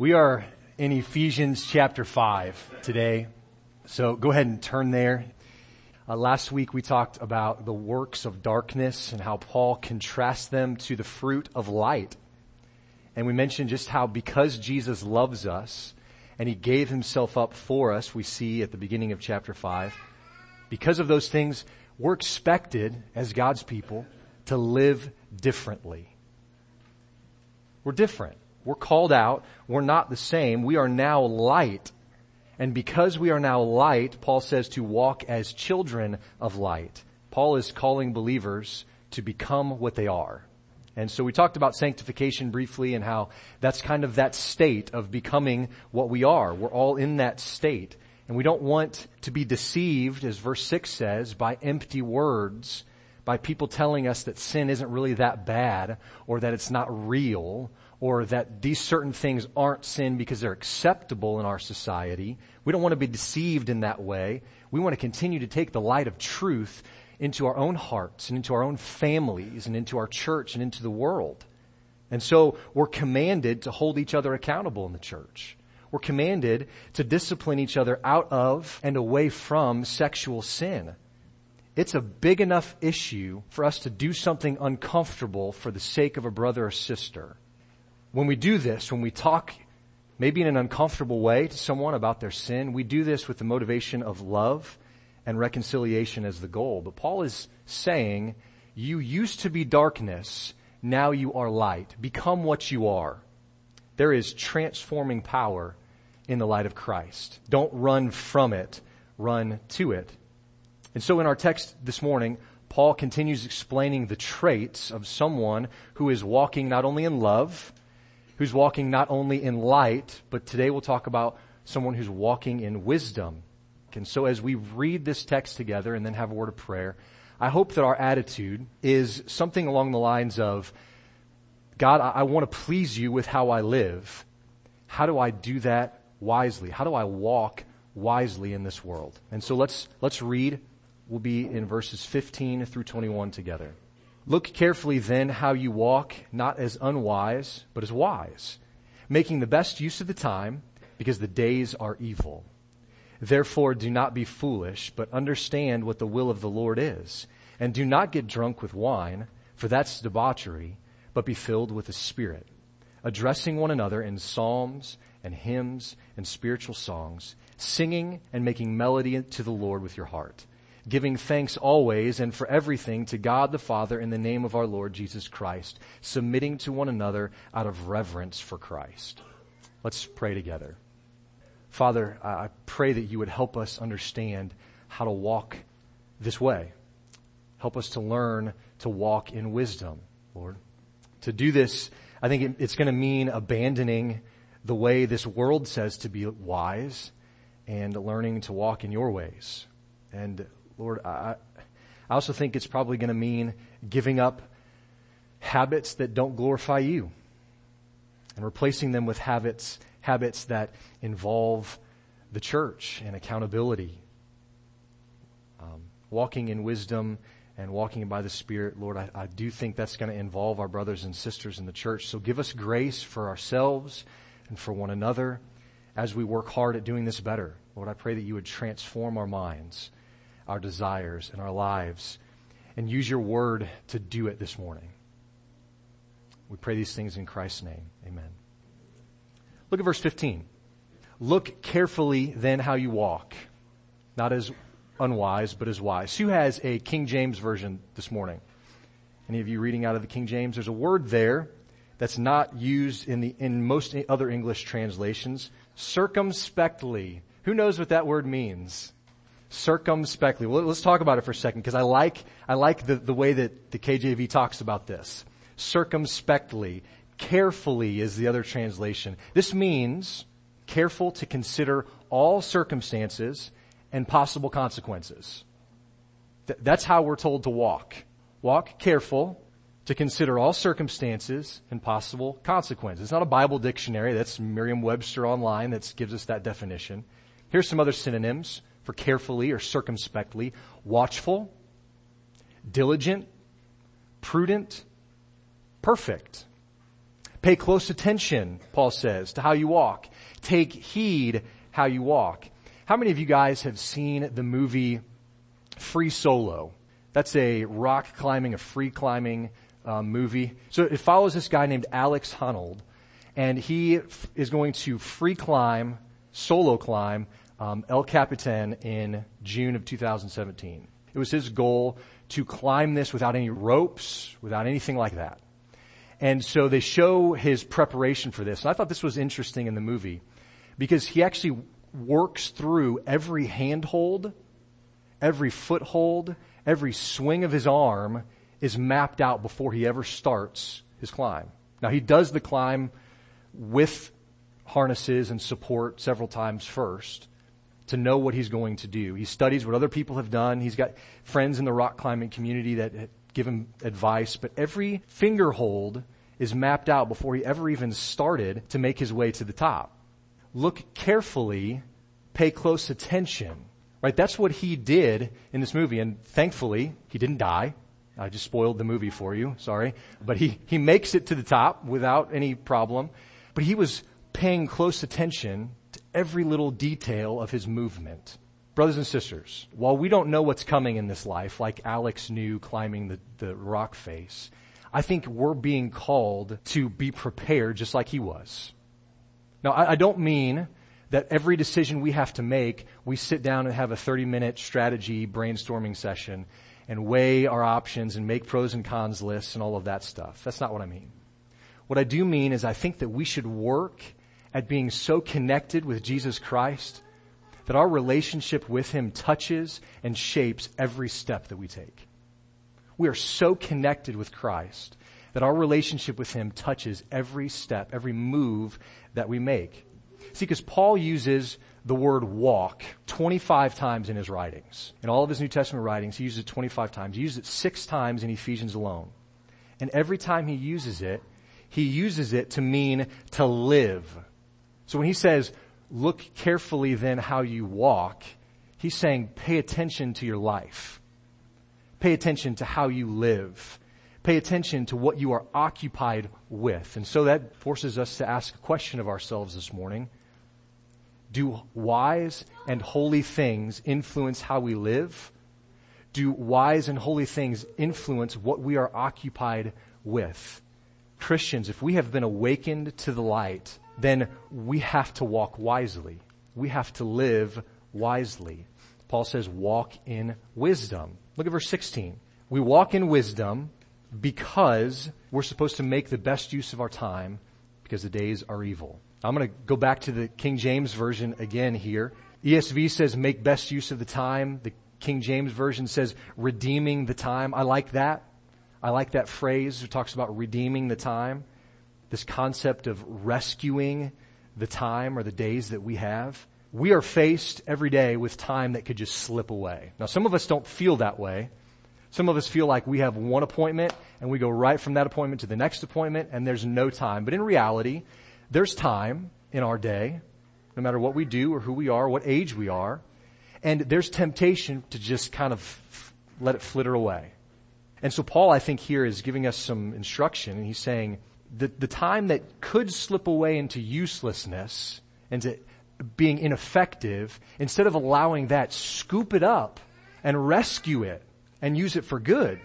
We are in Ephesians chapter 5 today. So go ahead and turn there. Uh, last week we talked about the works of darkness and how Paul contrasts them to the fruit of light. And we mentioned just how because Jesus loves us and he gave himself up for us, we see at the beginning of chapter 5, because of those things, we're expected as God's people to live differently. We're different. We're called out. We're not the same. We are now light. And because we are now light, Paul says to walk as children of light. Paul is calling believers to become what they are. And so we talked about sanctification briefly and how that's kind of that state of becoming what we are. We're all in that state. And we don't want to be deceived, as verse 6 says, by empty words, by people telling us that sin isn't really that bad, or that it's not real, or that these certain things aren't sin because they're acceptable in our society. We don't want to be deceived in that way. We want to continue to take the light of truth into our own hearts and into our own families and into our church and into the world. And so we're commanded to hold each other accountable in the church. We're commanded to discipline each other out of and away from sexual sin. It's a big enough issue for us to do something uncomfortable for the sake of a brother or sister when we do this, when we talk maybe in an uncomfortable way to someone about their sin, we do this with the motivation of love and reconciliation as the goal. But Paul is saying, you used to be darkness, now you are light. Become what you are. There is transforming power in the light of Christ. Don't run from it, run to it. And so in our text this morning, Paul continues explaining the traits of someone who is walking not only in love, who's walking not only in light, but today we'll talk about someone who's walking in wisdom. And so as we read this text together and then have a word of prayer, I hope that our attitude is something along the lines of, God, I, I want to please you with how I live. How do I do that wisely? How do I walk wisely in this world? And so let's, let's read. We'll be in verses 15 through 21 together. Look carefully then how you walk, not as unwise, but as wise, making the best use of the time, because the days are evil. Therefore do not be foolish, but understand what the will of the Lord is. And do not get drunk with wine, for that's debauchery, but be filled with the Spirit, addressing one another in psalms and hymns and spiritual songs, singing and making melody to the Lord with your heart giving thanks always and for everything to God the Father in the name of our Lord Jesus Christ, submitting to one another out of reverence for Christ. Let's pray together. Father, I pray that you would help us understand how to walk this way. Help us to learn to walk in wisdom, Lord. To do this, I think it's going to mean abandoning the way this world says to be wise and learning to walk in your ways. And Lord, I, I also think it's probably going to mean giving up habits that don't glorify you and replacing them with habits, habits that involve the church and accountability. Um, walking in wisdom and walking by the Spirit, Lord, I, I do think that's going to involve our brothers and sisters in the church. So give us grace for ourselves and for one another as we work hard at doing this better. Lord, I pray that you would transform our minds our desires and our lives and use your word to do it this morning. We pray these things in Christ's name. Amen. Look at verse 15. Look carefully then how you walk, not as unwise, but as wise. Who has a King James version this morning? Any of you reading out of the King James? There's a word there that's not used in the, in most other English translations. Circumspectly. Who knows what that word means? Circumspectly. Well, let's talk about it for a second because I like, I like the, the way that the KJV talks about this. Circumspectly. Carefully is the other translation. This means careful to consider all circumstances and possible consequences. Th- that's how we're told to walk. Walk careful to consider all circumstances and possible consequences. It's not a Bible dictionary. That's Merriam-Webster online that gives us that definition. Here's some other synonyms for carefully or circumspectly, watchful, diligent, prudent, perfect. Pay close attention, Paul says, to how you walk. Take heed how you walk. How many of you guys have seen the movie Free Solo? That's a rock climbing, a free climbing um, movie. So it follows this guy named Alex Honnold, and he f- is going to free climb, solo climb, um, El Capitan in June of 2017. It was his goal to climb this without any ropes, without anything like that. And so they show his preparation for this. And I thought this was interesting in the movie because he actually works through every handhold, every foothold, every swing of his arm is mapped out before he ever starts his climb. Now he does the climb with harnesses and support several times first to know what he's going to do. He studies what other people have done. He's got friends in the rock climbing community that give him advice, but every finger hold is mapped out before he ever even started to make his way to the top. Look carefully, pay close attention. Right? That's what he did in this movie, and thankfully, he didn't die. I just spoiled the movie for you, sorry. But he, he makes it to the top without any problem. But he was paying close attention every little detail of his movement. Brothers and sisters, while we don't know what's coming in this life, like Alex knew climbing the, the rock face, I think we're being called to be prepared just like he was. Now, I, I don't mean that every decision we have to make, we sit down and have a 30 minute strategy brainstorming session and weigh our options and make pros and cons lists and all of that stuff. That's not what I mean. What I do mean is I think that we should work at being so connected with Jesus Christ that our relationship with Him touches and shapes every step that we take. We are so connected with Christ that our relationship with Him touches every step, every move that we make. See, because Paul uses the word walk 25 times in his writings. In all of his New Testament writings, he uses it 25 times. He uses it six times in Ephesians alone. And every time he uses it, he uses it to mean to live. So when he says, look carefully then how you walk, he's saying pay attention to your life. Pay attention to how you live. Pay attention to what you are occupied with. And so that forces us to ask a question of ourselves this morning. Do wise and holy things influence how we live? Do wise and holy things influence what we are occupied with? Christians, if we have been awakened to the light, then we have to walk wisely. We have to live wisely. Paul says, walk in wisdom. Look at verse 16. We walk in wisdom because we're supposed to make the best use of our time because the days are evil. I'm going to go back to the King James Version again here. ESV says make best use of the time. The King James Version says redeeming the time. I like that. I like that phrase. It talks about redeeming the time this concept of rescuing the time or the days that we have. We are faced every day with time that could just slip away. Now, some of us don't feel that way. Some of us feel like we have one appointment and we go right from that appointment to the next appointment and there's no time. But in reality, there's time in our day, no matter what we do or who we are, what age we are. And there's temptation to just kind of let it flitter away. And so Paul, I think here is giving us some instruction and he's saying, the, the time that could slip away into uselessness, into being ineffective, instead of allowing that, scoop it up and rescue it and use it for good.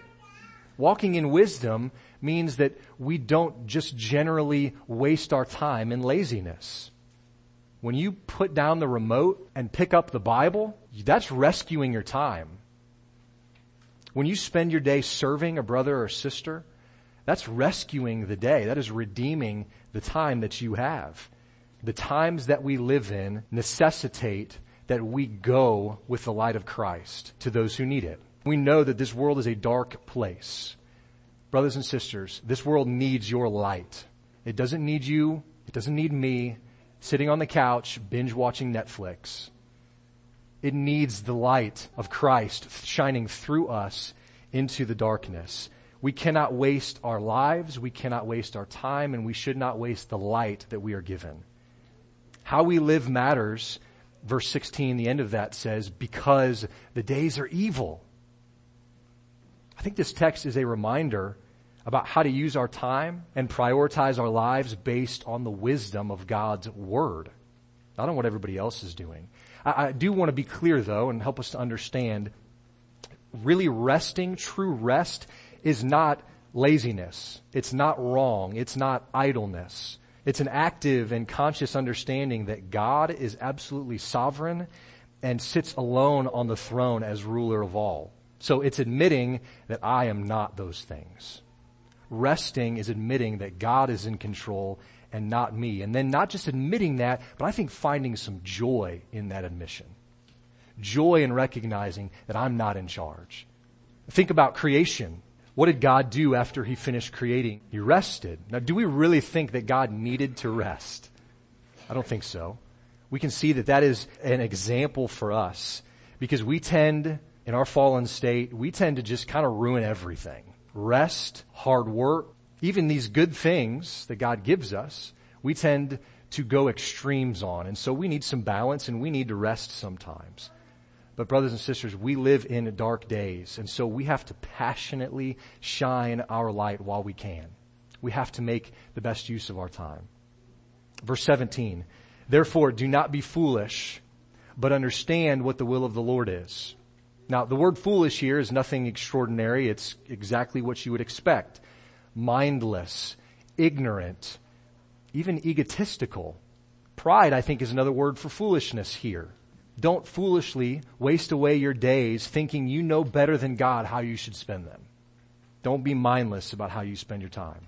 Walking in wisdom means that we don't just generally waste our time in laziness. When you put down the remote and pick up the Bible, that's rescuing your time. When you spend your day serving a brother or sister, that's rescuing the day. That is redeeming the time that you have. The times that we live in necessitate that we go with the light of Christ to those who need it. We know that this world is a dark place. Brothers and sisters, this world needs your light. It doesn't need you. It doesn't need me sitting on the couch binge watching Netflix. It needs the light of Christ shining through us into the darkness. We cannot waste our lives, we cannot waste our time, and we should not waste the light that we are given. How we live matters. Verse 16, the end of that says, because the days are evil. I think this text is a reminder about how to use our time and prioritize our lives based on the wisdom of God's Word, not on what everybody else is doing. I, I do want to be clear though and help us to understand really resting, true rest is not laziness. It's not wrong. It's not idleness. It's an active and conscious understanding that God is absolutely sovereign and sits alone on the throne as ruler of all. So it's admitting that I am not those things. Resting is admitting that God is in control and not me. And then not just admitting that, but I think finding some joy in that admission. Joy in recognizing that I'm not in charge. Think about creation. What did God do after he finished creating? He rested. Now, do we really think that God needed to rest? I don't think so. We can see that that is an example for us because we tend, in our fallen state, we tend to just kind of ruin everything. Rest, hard work, even these good things that God gives us, we tend to go extremes on. And so we need some balance and we need to rest sometimes. But brothers and sisters, we live in dark days, and so we have to passionately shine our light while we can. We have to make the best use of our time. Verse 17, therefore do not be foolish, but understand what the will of the Lord is. Now, the word foolish here is nothing extraordinary. It's exactly what you would expect. Mindless, ignorant, even egotistical. Pride, I think, is another word for foolishness here. Don't foolishly waste away your days thinking you know better than God how you should spend them. Don't be mindless about how you spend your time.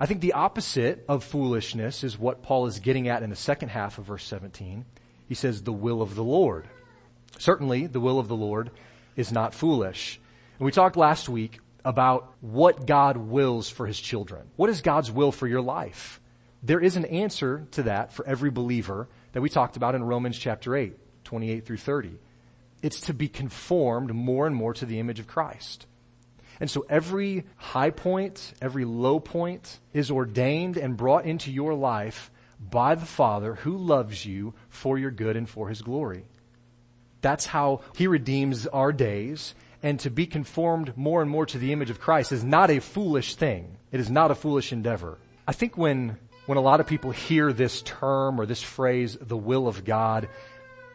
I think the opposite of foolishness is what Paul is getting at in the second half of verse 17. He says, the will of the Lord. Certainly, the will of the Lord is not foolish. And we talked last week about what God wills for his children. What is God's will for your life? There is an answer to that for every believer that we talked about in Romans chapter 8. 28 through 30. It's to be conformed more and more to the image of Christ. And so every high point, every low point is ordained and brought into your life by the Father who loves you for your good and for his glory. That's how he redeems our days. And to be conformed more and more to the image of Christ is not a foolish thing. It is not a foolish endeavor. I think when, when a lot of people hear this term or this phrase, the will of God,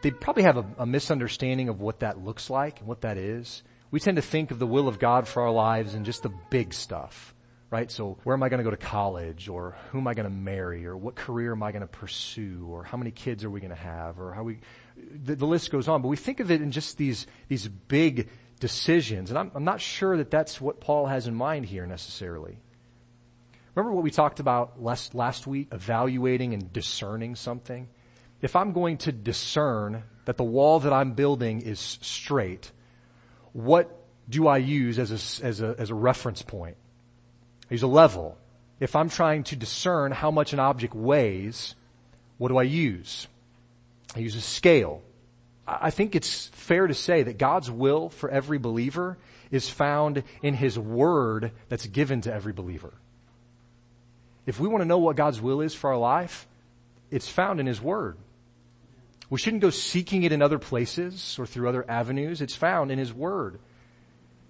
they probably have a, a misunderstanding of what that looks like and what that is. We tend to think of the will of God for our lives and just the big stuff, right? So where am I going to go to college or who am I going to marry or what career am I going to pursue or how many kids are we going to have or how we, the, the, list goes on, but we think of it in just these, these big decisions. And I'm, I'm not sure that that's what Paul has in mind here necessarily. Remember what we talked about last, last week? Evaluating and discerning something? If I'm going to discern that the wall that I'm building is straight, what do I use as a, as a, as a reference point? I use a level. If I'm trying to discern how much an object weighs, what do I use? I use a scale. I think it's fair to say that God's will for every believer is found in His Word that's given to every believer. If we want to know what God's will is for our life, it's found in His Word. We shouldn't go seeking it in other places or through other avenues. It's found in His Word.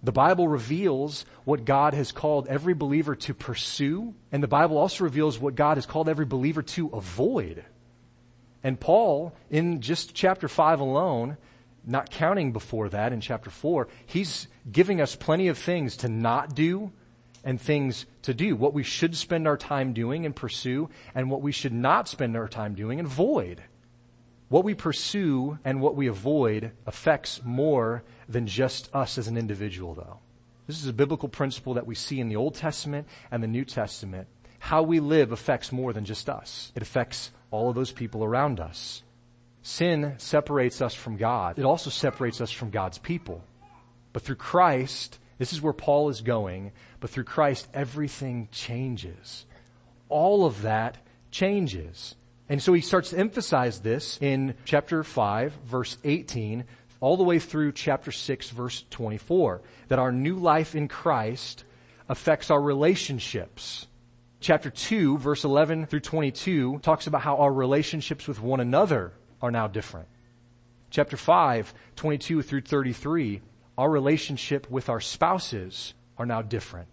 The Bible reveals what God has called every believer to pursue, and the Bible also reveals what God has called every believer to avoid. And Paul, in just chapter 5 alone, not counting before that in chapter 4, he's giving us plenty of things to not do and things to do. What we should spend our time doing and pursue, and what we should not spend our time doing and avoid. What we pursue and what we avoid affects more than just us as an individual though. This is a biblical principle that we see in the Old Testament and the New Testament. How we live affects more than just us. It affects all of those people around us. Sin separates us from God. It also separates us from God's people. But through Christ, this is where Paul is going, but through Christ, everything changes. All of that changes. And so he starts to emphasize this in chapter 5, verse 18, all the way through chapter 6, verse 24, that our new life in Christ affects our relationships. Chapter 2, verse 11 through 22 talks about how our relationships with one another are now different. Chapter 5, 22 through 33, our relationship with our spouses are now different.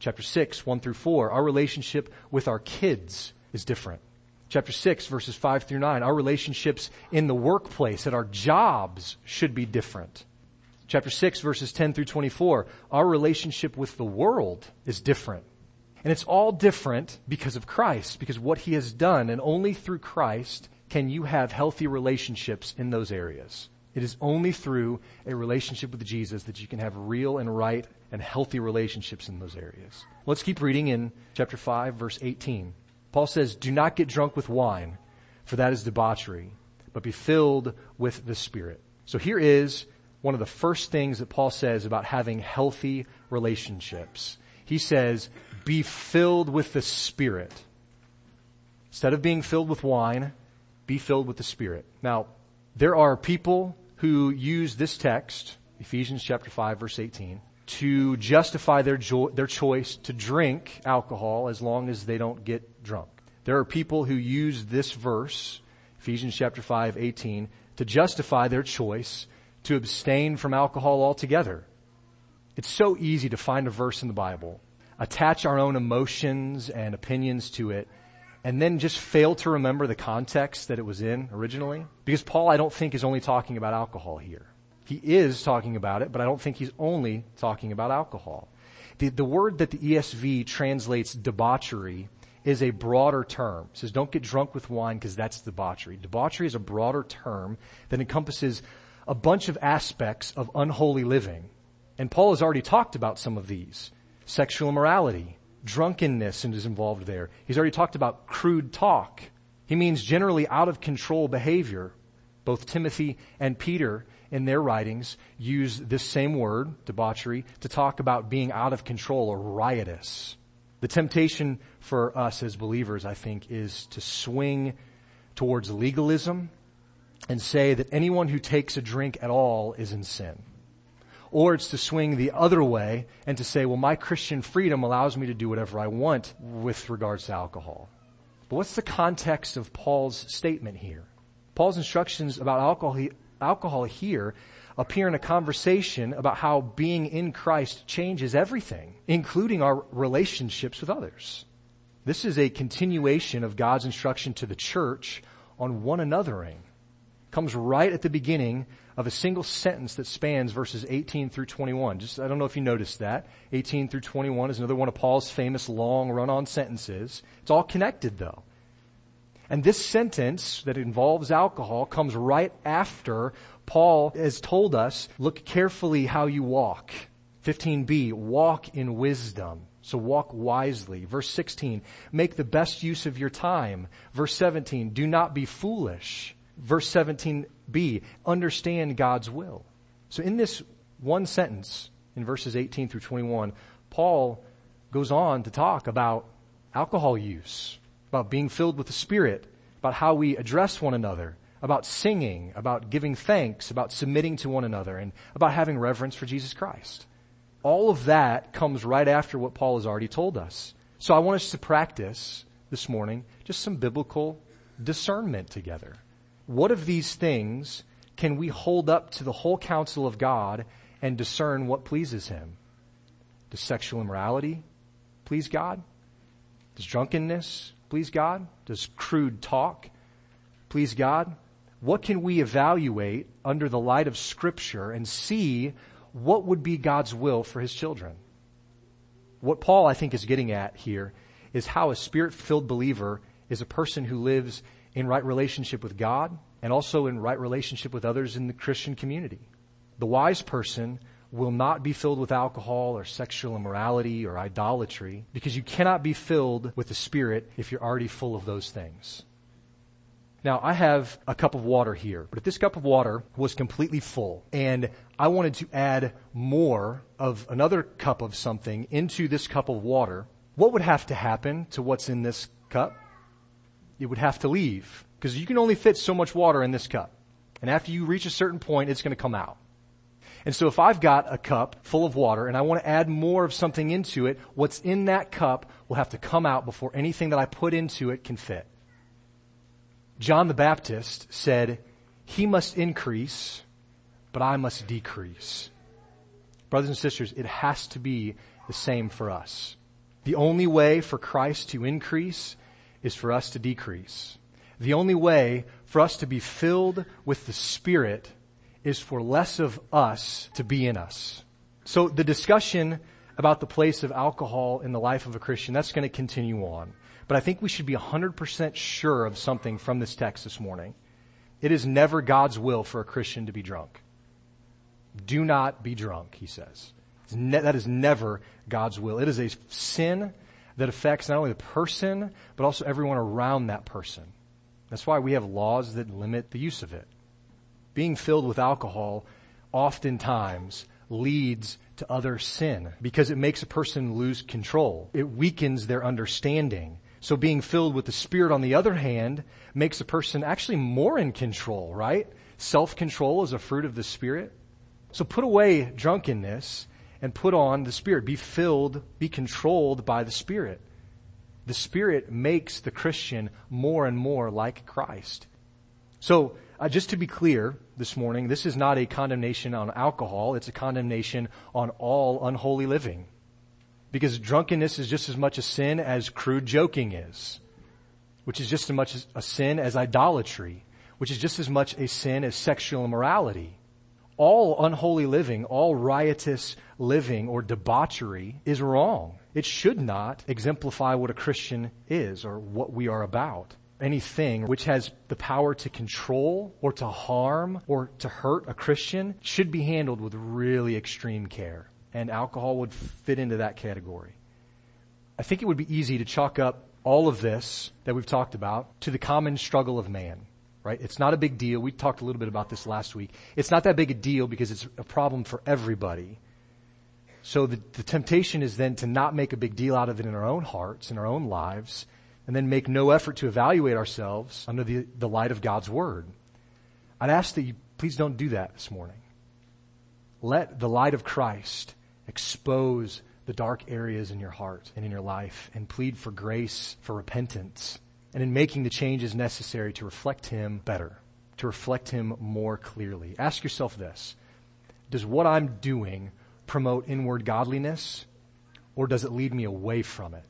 Chapter 6, 1 through 4, our relationship with our kids is different. Chapter 6, verses 5 through 9, our relationships in the workplace, at our jobs, should be different. Chapter 6, verses 10 through 24, our relationship with the world is different. And it's all different because of Christ, because what He has done, and only through Christ can you have healthy relationships in those areas. It is only through a relationship with Jesus that you can have real and right and healthy relationships in those areas. Let's keep reading in chapter 5, verse 18. Paul says, Do not get drunk with wine, for that is debauchery, but be filled with the Spirit. So here is one of the first things that Paul says about having healthy relationships. He says, Be filled with the Spirit. Instead of being filled with wine, be filled with the Spirit. Now, there are people who use this text, Ephesians chapter 5 verse 18, to justify their, jo- their choice to drink alcohol as long as they don't get drunk. There are people who use this verse, Ephesians chapter 5, 18, to justify their choice to abstain from alcohol altogether. It's so easy to find a verse in the Bible, attach our own emotions and opinions to it, and then just fail to remember the context that it was in originally. Because Paul, I don't think, is only talking about alcohol here. He is talking about it, but I don't think he's only talking about alcohol. The, the word that the ESV translates debauchery is a broader term. It says don't get drunk with wine because that's debauchery. Debauchery is a broader term that encompasses a bunch of aspects of unholy living. And Paul has already talked about some of these. Sexual immorality, drunkenness and is involved there. He's already talked about crude talk. He means generally out of control behavior. Both Timothy and Peter in their writings use this same word, debauchery, to talk about being out of control or riotous. The temptation for us as believers, I think, is to swing towards legalism and say that anyone who takes a drink at all is in sin. Or it's to swing the other way and to say, well, my Christian freedom allows me to do whatever I want with regards to alcohol. But what's the context of Paul's statement here? Paul's instructions about alcohol, alcohol here appear in a conversation about how being in Christ changes everything, including our relationships with others. This is a continuation of God's instruction to the church on one anothering. Comes right at the beginning of a single sentence that spans verses 18 through 21. Just, I don't know if you noticed that. 18 through 21 is another one of Paul's famous long run-on sentences. It's all connected though. And this sentence that involves alcohol comes right after Paul has told us, look carefully how you walk. 15b, walk in wisdom. So walk wisely. Verse 16, make the best use of your time. Verse 17, do not be foolish. Verse 17b, understand God's will. So in this one sentence, in verses 18 through 21, Paul goes on to talk about alcohol use, about being filled with the Spirit, about how we address one another, about singing, about giving thanks, about submitting to one another, and about having reverence for Jesus Christ. All of that comes right after what Paul has already told us. So I want us to practice this morning just some biblical discernment together. What of these things can we hold up to the whole counsel of God and discern what pleases Him? Does sexual immorality please God? Does drunkenness please God? Does crude talk please God? What can we evaluate under the light of Scripture and see what would be God's will for His children? What Paul, I think, is getting at here is how a spirit filled believer is a person who lives in right relationship with God and also in right relationship with others in the Christian community. The wise person will not be filled with alcohol or sexual immorality or idolatry because you cannot be filled with the Spirit if you're already full of those things. Now, I have a cup of water here, but if this cup of water was completely full and I wanted to add more of another cup of something into this cup of water, what would have to happen to what's in this cup? it would have to leave because you can only fit so much water in this cup. And after you reach a certain point, it's going to come out. And so if I've got a cup full of water and I want to add more of something into it, what's in that cup will have to come out before anything that I put into it can fit. John the Baptist said, he must increase, but I must decrease. Brothers and sisters, it has to be the same for us. The only way for Christ to increase is for us to decrease. The only way for us to be filled with the Spirit is for less of us to be in us. So the discussion about the place of alcohol in the life of a Christian, that's going to continue on. But I think we should be 100% sure of something from this text this morning. It is never God's will for a Christian to be drunk. Do not be drunk, he says. Ne- that is never God's will. It is a sin that affects not only the person, but also everyone around that person. That's why we have laws that limit the use of it. Being filled with alcohol oftentimes leads to other sin because it makes a person lose control. It weakens their understanding. So being filled with the Spirit on the other hand makes a person actually more in control, right? Self-control is a fruit of the Spirit. So put away drunkenness and put on the Spirit. Be filled, be controlled by the Spirit. The Spirit makes the Christian more and more like Christ. So, uh, just to be clear this morning, this is not a condemnation on alcohol, it's a condemnation on all unholy living. Because drunkenness is just as much a sin as crude joking is, which is just as much a sin as idolatry, which is just as much a sin as sexual immorality all unholy living, all riotous living or debauchery is wrong. It should not exemplify what a Christian is or what we are about. Anything which has the power to control or to harm or to hurt a Christian should be handled with really extreme care. And alcohol would fit into that category. I think it would be easy to chalk up all of this that we've talked about to the common struggle of man right? It's not a big deal. We talked a little bit about this last week. It's not that big a deal because it's a problem for everybody. So the, the temptation is then to not make a big deal out of it in our own hearts, in our own lives, and then make no effort to evaluate ourselves under the, the light of God's Word. I'd ask that you please don't do that this morning. Let the light of Christ expose the dark areas in your heart and in your life and plead for grace, for repentance and in making the changes necessary to reflect Him better, to reflect Him more clearly. Ask yourself this. Does what I'm doing promote inward godliness or does it lead me away from it?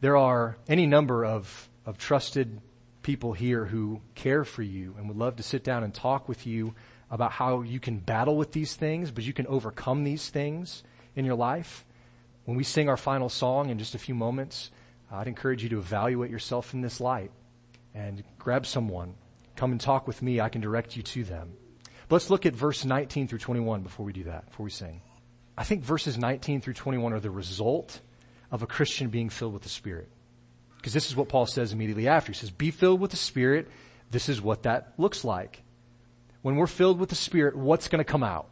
There are any number of, of trusted people here who care for you and would love to sit down and talk with you about how you can battle with these things, but you can overcome these things in your life. When we sing our final song in just a few moments, uh, I'd encourage you to evaluate yourself in this light and grab someone. Come and talk with me. I can direct you to them. But let's look at verse 19 through 21 before we do that, before we sing. I think verses 19 through 21 are the result of a Christian being filled with the Spirit. Because this is what Paul says immediately after. He says, be filled with the Spirit. This is what that looks like. When we're filled with the Spirit, what's going to come out?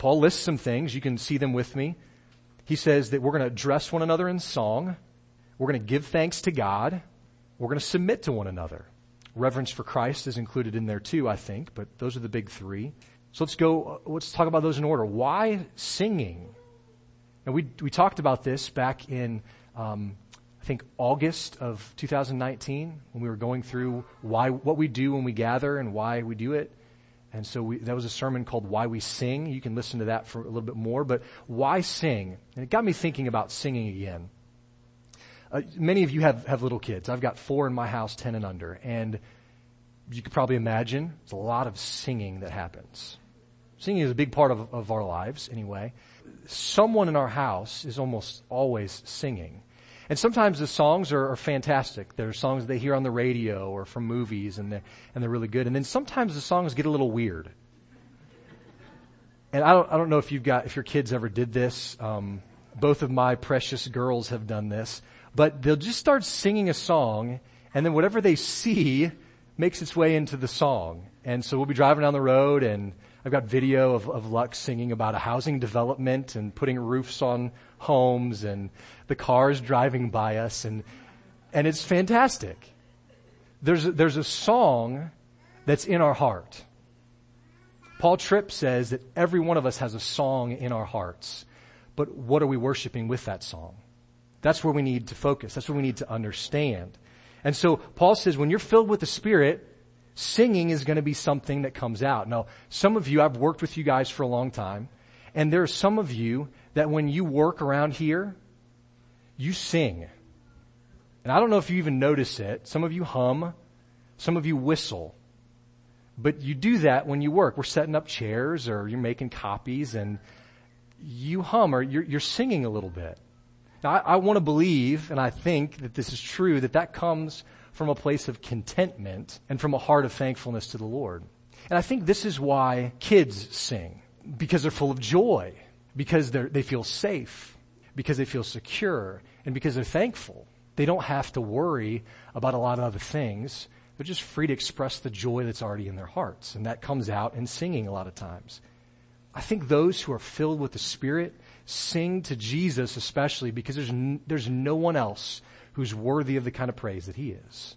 Paul lists some things. You can see them with me. He says that we're going to address one another in song. We're going to give thanks to God. We're going to submit to one another. Reverence for Christ is included in there too, I think, but those are the big three. So let's go, let's talk about those in order. Why singing? And we, we talked about this back in, um, I think August of 2019 when we were going through why, what we do when we gather and why we do it. And so we, that was a sermon called Why We Sing. You can listen to that for a little bit more, but why sing? And it got me thinking about singing again. Uh, many of you have, have little kids. I've got four in my house, 10 and under. And you could probably imagine there's a lot of singing that happens. Singing is a big part of, of our lives anyway. Someone in our house is almost always singing. And sometimes the songs are, are fantastic. They're songs they hear on the radio or from movies and they're, and they're really good. And then sometimes the songs get a little weird. And I don't, I don't know if you've got, if your kids ever did this. Um, both of my precious girls have done this but they'll just start singing a song and then whatever they see makes its way into the song. And so we'll be driving down the road and I've got video of, of Lux singing about a housing development and putting roofs on homes and the cars driving by us and, and it's fantastic. There's, there's a song that's in our heart. Paul Tripp says that every one of us has a song in our hearts. But what are we worshiping with that song? That's where we need to focus. That's where we need to understand. And so Paul says when you're filled with the Spirit, singing is going to be something that comes out. Now, some of you, I've worked with you guys for a long time, and there are some of you that when you work around here, you sing. And I don't know if you even notice it. Some of you hum, some of you whistle. But you do that when you work. We're setting up chairs or you're making copies and you hum or you're, you're singing a little bit. Now, I, I want to believe, and I think that this is true, that that comes from a place of contentment and from a heart of thankfulness to the Lord. And I think this is why kids sing. Because they're full of joy. Because they feel safe. Because they feel secure. And because they're thankful. They don't have to worry about a lot of other things. They're just free to express the joy that's already in their hearts. And that comes out in singing a lot of times. I think those who are filled with the Spirit sing to Jesus especially because there's, n- there's no one else who's worthy of the kind of praise that he is.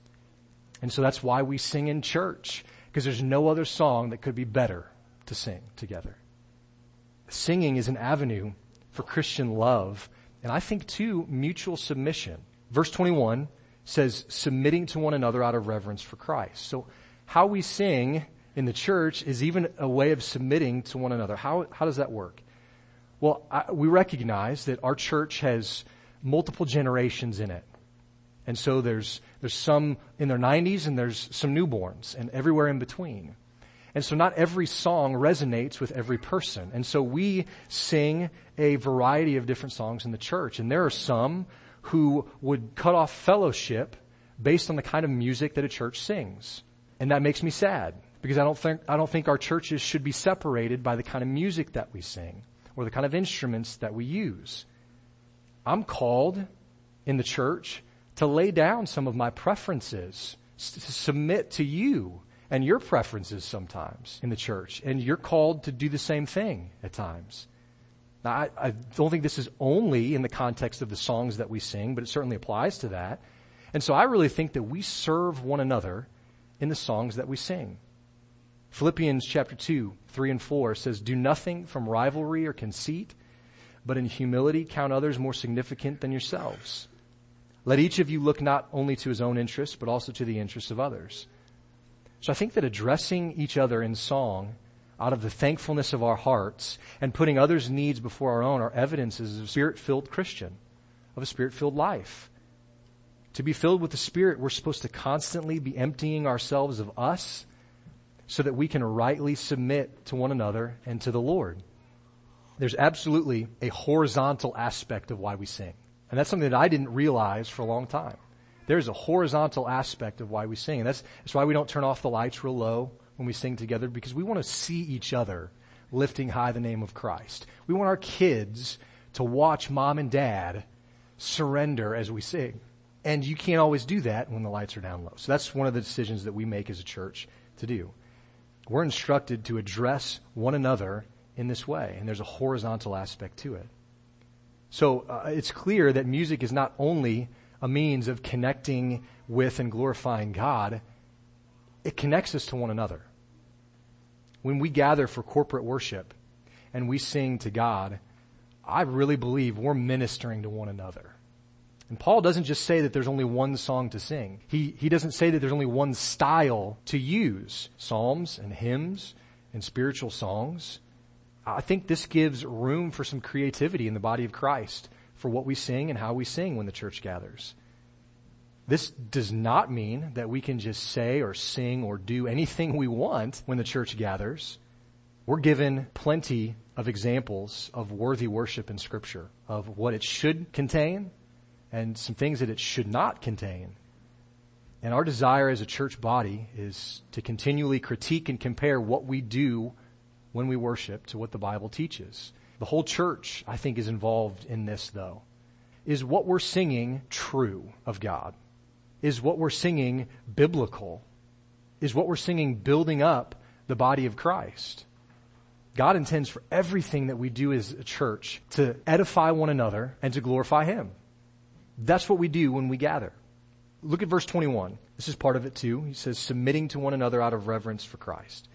And so that's why we sing in church because there's no other song that could be better to sing together. Singing is an avenue for Christian love and I think too mutual submission. Verse 21 says submitting to one another out of reverence for Christ. So how we sing in the church is even a way of submitting to one another. How, how does that work? Well, I, we recognize that our church has multiple generations in it. And so there's, there's some in their 90s and there's some newborns and everywhere in between. And so not every song resonates with every person. And so we sing a variety of different songs in the church. And there are some who would cut off fellowship based on the kind of music that a church sings. And that makes me sad because I don't think, I don't think our churches should be separated by the kind of music that we sing or the kind of instruments that we use. I'm called in the church to lay down some of my preferences, to submit to you and your preferences sometimes in the church. And you're called to do the same thing at times. Now, I, I, don't think this is only in the context of the songs that we sing, but it certainly applies to that. And so I really think that we serve one another in the songs that we sing. Philippians chapter 2, 3 and 4 says, Do nothing from rivalry or conceit, but in humility count others more significant than yourselves. Let each of you look not only to his own interests, but also to the interests of others. So I think that addressing each other in song out of the thankfulness of our hearts and putting others' needs before our own are evidences of a spirit-filled Christian, of a spirit-filled life. To be filled with the Spirit, we're supposed to constantly be emptying ourselves of us so that we can rightly submit to one another and to the Lord. There's absolutely a horizontal aspect of why we sing. And that's something that I didn't realize for a long time. There's a horizontal aspect of why we sing. And that's, that's why we don't turn off the lights real low when we sing together because we want to see each other lifting high the name of Christ. We want our kids to watch mom and dad surrender as we sing. And you can't always do that when the lights are down low. So that's one of the decisions that we make as a church to do. We're instructed to address one another in this way, and there's a horizontal aspect to it. So uh, it's clear that music is not only a means of connecting with and glorifying God, it connects us to one another. When we gather for corporate worship and we sing to God, I really believe we're ministering to one another. And Paul doesn't just say that there's only one song to sing. He, he doesn't say that there's only one style to use. Psalms and hymns and spiritual songs. I think this gives room for some creativity in the body of Christ for what we sing and how we sing when the church gathers. This does not mean that we can just say or sing or do anything we want when the church gathers. We're given plenty of examples of worthy worship in scripture, of what it should contain and some things that it should not contain. And our desire as a church body is to continually critique and compare what we do when we worship to what the Bible teaches. The whole church, I think, is involved in this though. Is what we're singing true of God? Is what we're singing biblical? Is what we're singing building up the body of Christ? God intends for everything that we do as a church to edify one another and to glorify Him. That's what we do when we gather. Look at verse 21. This is part of it too. He says, submitting to one another out of reverence for Christ.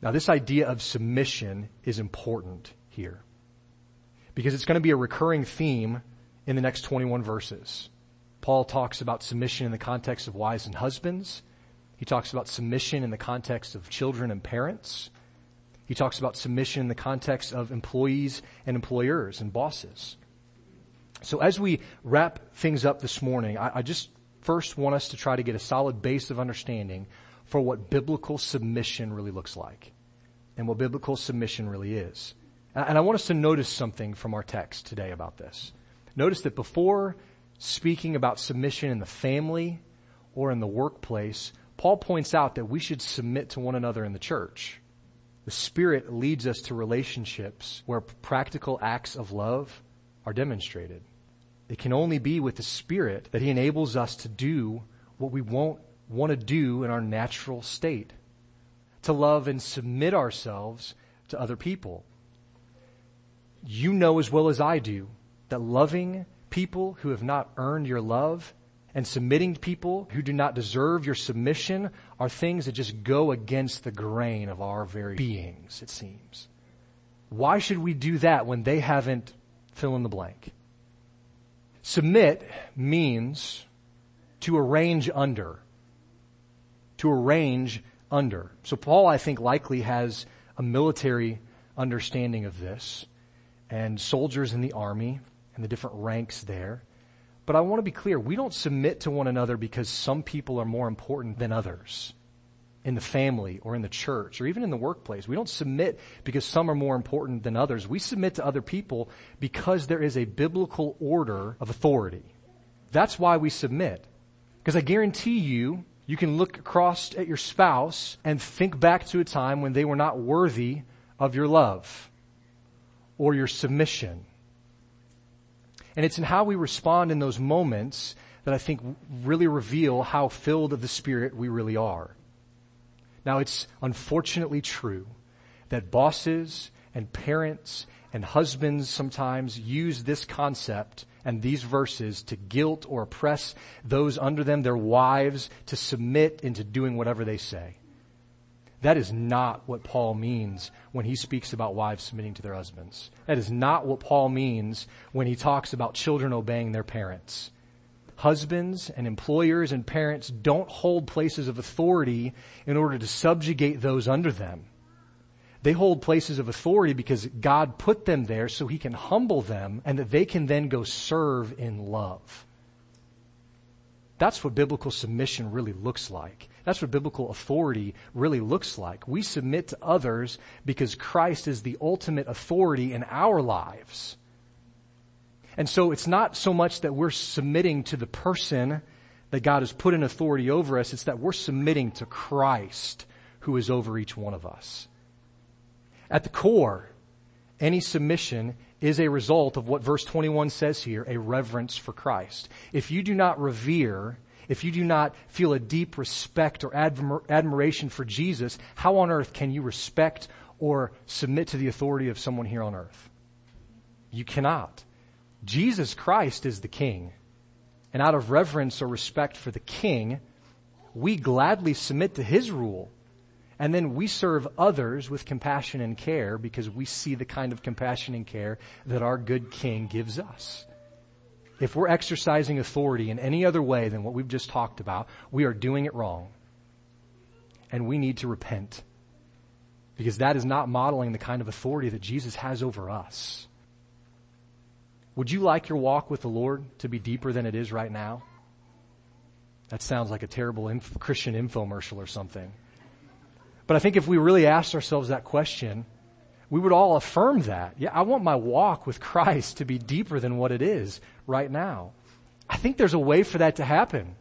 Now this idea of submission is important here because it's going to be a recurring theme in the next 21 verses. Paul talks about submission in the context of wives and husbands. He talks about submission in the context of children and parents. He talks about submission in the context of employees and employers and bosses. So as we wrap things up this morning, I, I just first want us to try to get a solid base of understanding for what biblical submission really looks like and what biblical submission really is. And I want us to notice something from our text today about this. Notice that before speaking about submission in the family or in the workplace, Paul points out that we should submit to one another in the church. The Spirit leads us to relationships where practical acts of love are demonstrated. It can only be with the Spirit that He enables us to do what we won't want to do in our natural state. To love and submit ourselves to other people. You know as well as I do that loving people who have not earned your love and submitting to people who do not deserve your submission are things that just go against the grain of our very beings, it seems. Why should we do that when they haven't fill in the blank? Submit means to arrange under. To arrange under. So Paul, I think, likely has a military understanding of this and soldiers in the army and the different ranks there. But I want to be clear, we don't submit to one another because some people are more important than others in the family or in the church or even in the workplace. We don't submit because some are more important than others. We submit to other people because there is a biblical order of authority. That's why we submit. Because I guarantee you, you can look across at your spouse and think back to a time when they were not worthy of your love or your submission. And it's in how we respond in those moments that I think really reveal how filled of the Spirit we really are. Now it's unfortunately true that bosses and parents and husbands sometimes use this concept and these verses to guilt or oppress those under them, their wives, to submit into doing whatever they say. That is not what Paul means when he speaks about wives submitting to their husbands. That is not what Paul means when he talks about children obeying their parents. Husbands and employers and parents don't hold places of authority in order to subjugate those under them. They hold places of authority because God put them there so he can humble them and that they can then go serve in love. That's what biblical submission really looks like. That's what biblical authority really looks like. We submit to others because Christ is the ultimate authority in our lives. And so it's not so much that we're submitting to the person that God has put in authority over us, it's that we're submitting to Christ who is over each one of us. At the core, any submission is a result of what verse 21 says here, a reverence for Christ. If you do not revere if you do not feel a deep respect or admir- admiration for Jesus, how on earth can you respect or submit to the authority of someone here on earth? You cannot. Jesus Christ is the King. And out of reverence or respect for the King, we gladly submit to His rule. And then we serve others with compassion and care because we see the kind of compassion and care that our good King gives us. If we're exercising authority in any other way than what we've just talked about, we are doing it wrong. And we need to repent. Because that is not modeling the kind of authority that Jesus has over us. Would you like your walk with the Lord to be deeper than it is right now? That sounds like a terrible inf- Christian infomercial or something. But I think if we really asked ourselves that question, we would all affirm that. Yeah, I want my walk with Christ to be deeper than what it is right now. I think there's a way for that to happen.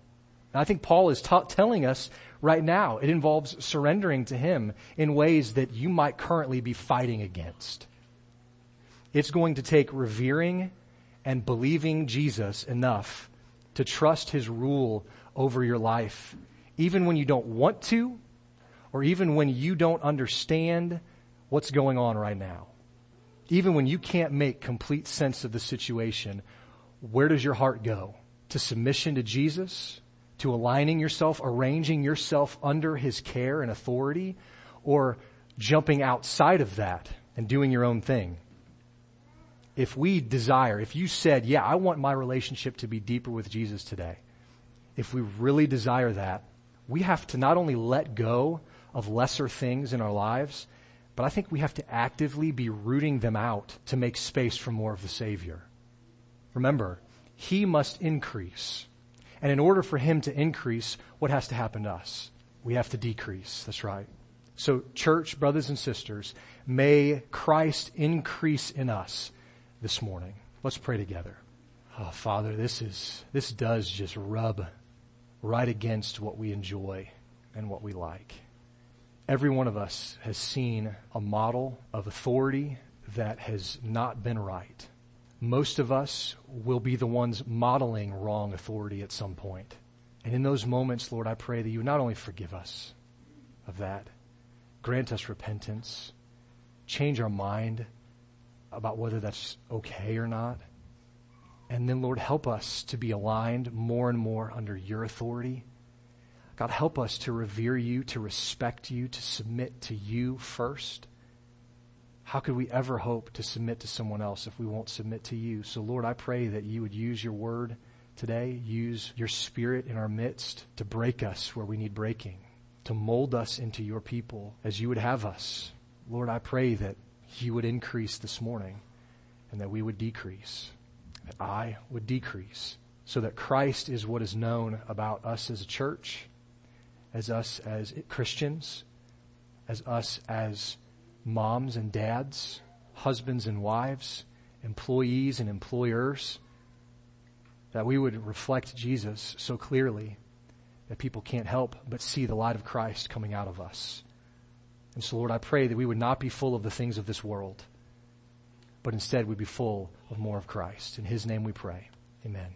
And I think Paul is ta- telling us right now it involves surrendering to Him in ways that you might currently be fighting against. It's going to take revering and believing Jesus enough to trust His rule over your life, even when you don't want to, or even when you don't understand what's going on right now. Even when you can't make complete sense of the situation, where does your heart go? To submission to Jesus? To aligning yourself, arranging yourself under His care and authority? Or jumping outside of that and doing your own thing? If we desire, if you said, yeah, I want my relationship to be deeper with Jesus today, if we really desire that, we have to not only let go of lesser things in our lives, but I think we have to actively be rooting them out to make space for more of the Savior. Remember, he must increase. And in order for him to increase, what has to happen to us? We have to decrease. That's right. So, church, brothers and sisters, may Christ increase in us this morning. Let's pray together. Oh, Father, this is, this does just rub right against what we enjoy and what we like. Every one of us has seen a model of authority that has not been right. Most of us will be the ones modeling wrong authority at some point. And in those moments, Lord, I pray that you not only forgive us of that, grant us repentance, change our mind about whether that's okay or not. And then, Lord, help us to be aligned more and more under your authority. God, help us to revere you, to respect you, to submit to you first. How could we ever hope to submit to someone else if we won't submit to you? So, Lord, I pray that you would use your word today, use your spirit in our midst to break us where we need breaking, to mold us into your people as you would have us. Lord, I pray that you would increase this morning and that we would decrease, that I would decrease, so that Christ is what is known about us as a church, as us as Christians, as us as moms and dads, husbands and wives, employees and employers that we would reflect Jesus so clearly that people can't help but see the light of Christ coming out of us. And so, Lord, I pray that we would not be full of the things of this world, but instead we'd be full of more of Christ. In His name we pray. Amen.